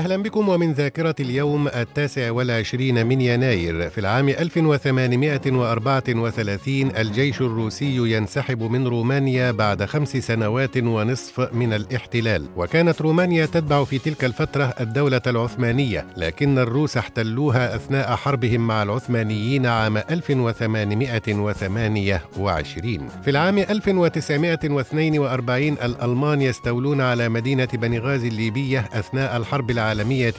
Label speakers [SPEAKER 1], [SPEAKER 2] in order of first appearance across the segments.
[SPEAKER 1] أهلا بكم ومن ذاكرة اليوم التاسع والعشرين من يناير. في العام 1834 الجيش الروسي ينسحب من رومانيا بعد خمس سنوات ونصف من الاحتلال. وكانت رومانيا تتبع في تلك الفترة الدولة العثمانية لكن الروس احتلوها أثناء حربهم مع العثمانيين عام 1828 في العام 1942 الألمان يستولون على مدينة بنغازي الليبية أثناء الحرب العالمية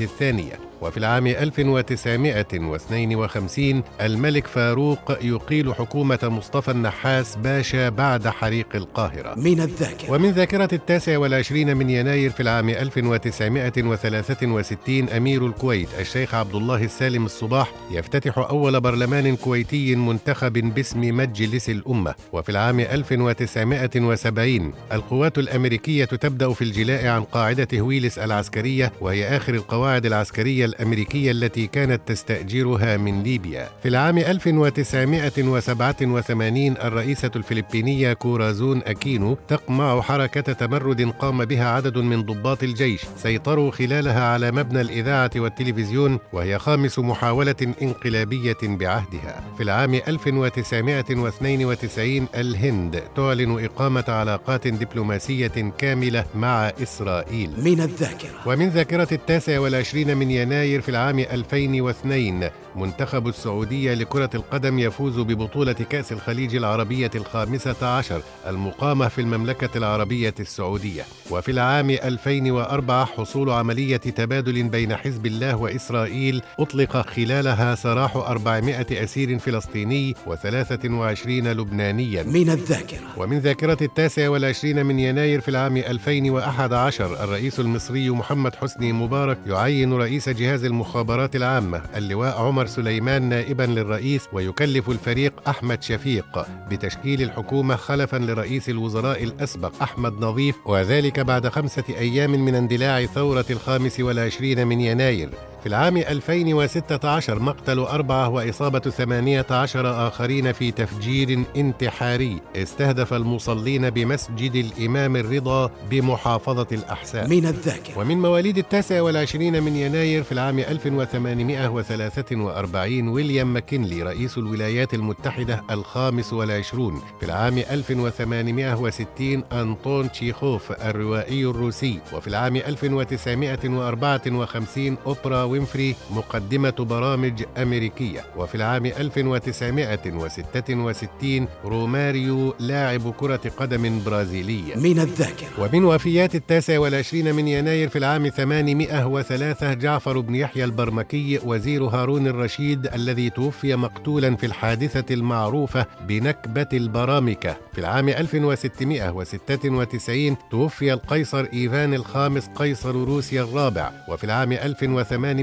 [SPEAKER 1] الثانية. وفي العام 1952 الملك فاروق يقيل حكومة مصطفى النحاس باشا بعد حريق القاهرة.
[SPEAKER 2] من الذاكرة.
[SPEAKER 1] ومن ذاكرة التاسع والعشرين من يناير في العام 1963 أمير الكويت الشيخ عبد الله السالم الصباح يفتتح أول برلمان كويتي منتخب باسم مجلس الأمة. وفي العام 1970 القوات الأمريكية تبدأ في الجلاء عن قاعدة هويلس العسكرية وهي آخر القواعد العسكرية الأمريكية التي كانت تستأجرها من ليبيا. في العام 1987 الرئيسة الفلبينية كورازون أكينو تقمع حركة تمرد قام بها عدد من ضباط الجيش سيطروا خلالها على مبنى الإذاعة والتلفزيون وهي خامس محاولة انقلابية بعهدها. في العام 1992 الهند تعلن إقامة علاقات دبلوماسية كاملة مع إسرائيل.
[SPEAKER 2] من الذاكرة.
[SPEAKER 1] ومن ذاكرة التاسع والعشرين من يناير في العام 2002 منتخب السعودية لكرة القدم يفوز ببطولة كأس الخليج العربية الخامسة عشر المقامة في المملكة العربية السعودية. وفي العام 2004 حصول عملية تبادل بين حزب الله وإسرائيل أطلق خلالها سراح 400 أسير فلسطيني و23 لبنانيا.
[SPEAKER 2] من الذاكرة.
[SPEAKER 1] ومن ذاكرة التاسع والعشرين من يناير في العام 2011 الرئيس المصري محمد حسني مبارك يعين رئيس جهاز المخابرات العامة اللواء عمر سليمان نائبا للرئيس ويكلف الفريق أحمد شفيق. بتشكيل الحكومة خلفا لرئيس الوزراء الأسبق أحمد نظيف وذلك بعد خمسة أيام من اندلاع ثورة الخامس والعشرين من يناير. في العام 2016 مقتل أربعة وإصابة 18 آخرين في تفجير انتحاري استهدف المصلين بمسجد الإمام الرضا بمحافظة الأحساء.
[SPEAKER 2] من الذاكرة.
[SPEAKER 1] ومن مواليد التاسع والعشرين من يناير في العام 1843 ويليام ماكنلي رئيس الولايات المتحدة الخامس والعشرون. في العام 1860 أنطون تشيخوف الروائي الروسي. وفي العام 1954 أوبرا وينفري مقدمة برامج أمريكية. وفي العام 1966 روماريو لاعب كرة قدم برازيلي
[SPEAKER 2] من الذاكرة.
[SPEAKER 1] ومن وفيات التاسع والعشرين من يناير في العام 803 جعفر بن يحيى البرمكي وزير هارون الرشيد الذي توفي مقتولا في الحادثة المعروفة بنكبة البرامكة. في العام 1696 توفي القيصر إيفان الخامس قيصر روسيا الرابع. وفي العام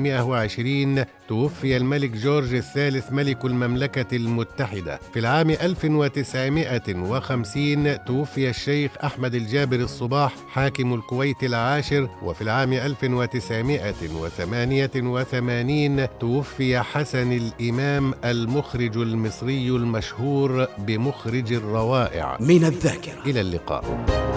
[SPEAKER 1] 1820 توفي الملك جورج الثالث ملك المملكة المتحدة. في العام 1950 توفي الشيخ أحمد الجابر الصباح حاكم الكويت العاشر. وفي العام 1988 توفي حسن الإمام المخرج المصري المشهور بمخرج الروائع.
[SPEAKER 2] من الذاكرة.
[SPEAKER 1] إلى اللقاء.